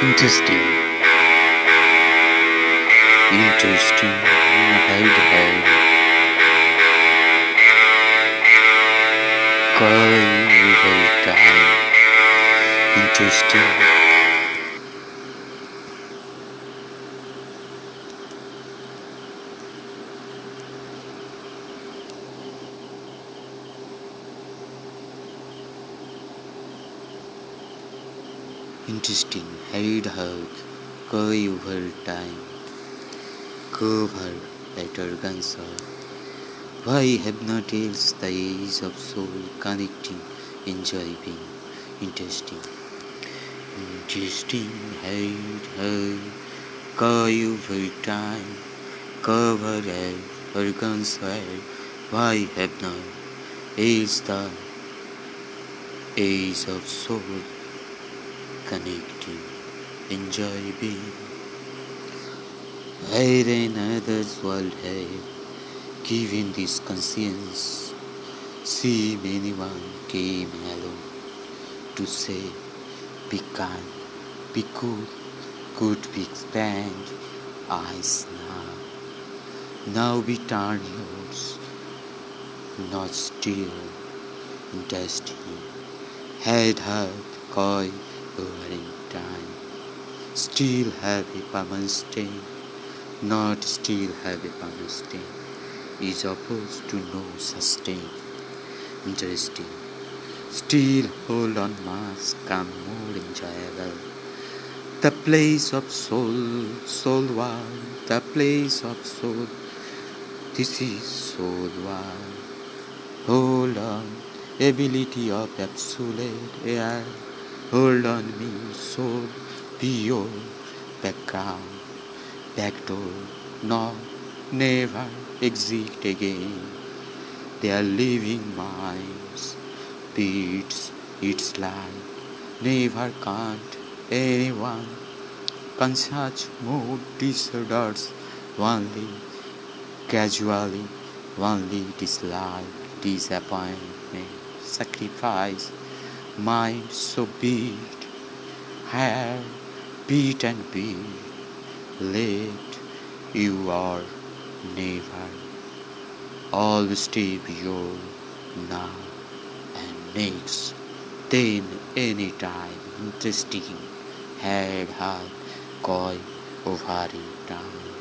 Interesting. Interesting. Head, head. Going over time. Interesting. Interesting. Head hug. Going over time. Cover. Better answer. Why have not else the age of soul connecting, enjoying, interesting? Interesting. Head hug. Going over time. Cover. Arkansas. Why have not else the age of soul connecting, enjoy being. in other's world have given this conscience, see many one came alone to say, be kind, be cool, could be expand eyes now. Now we turn yours, not still, interesting, head hug, coy, over time. Still have a permanent stain, not still have a permanent stain, is opposed to no sustain. Interesting. Still hold on mass come more enjoyable. The place of soul, soul world, the place of soul. This is soul world. Hold on, ability of absolute air. Hold on me, soul, be your background, backdoor, no, never exit again. Their living minds, beats its life, never can't anyone. Can such mood disorders only, casually, only dislike, disappointment, sacrifice mind so beat, hair beat and beat, late you are never, always stay your now and next, then any time, interesting, head high, coy, ovary down.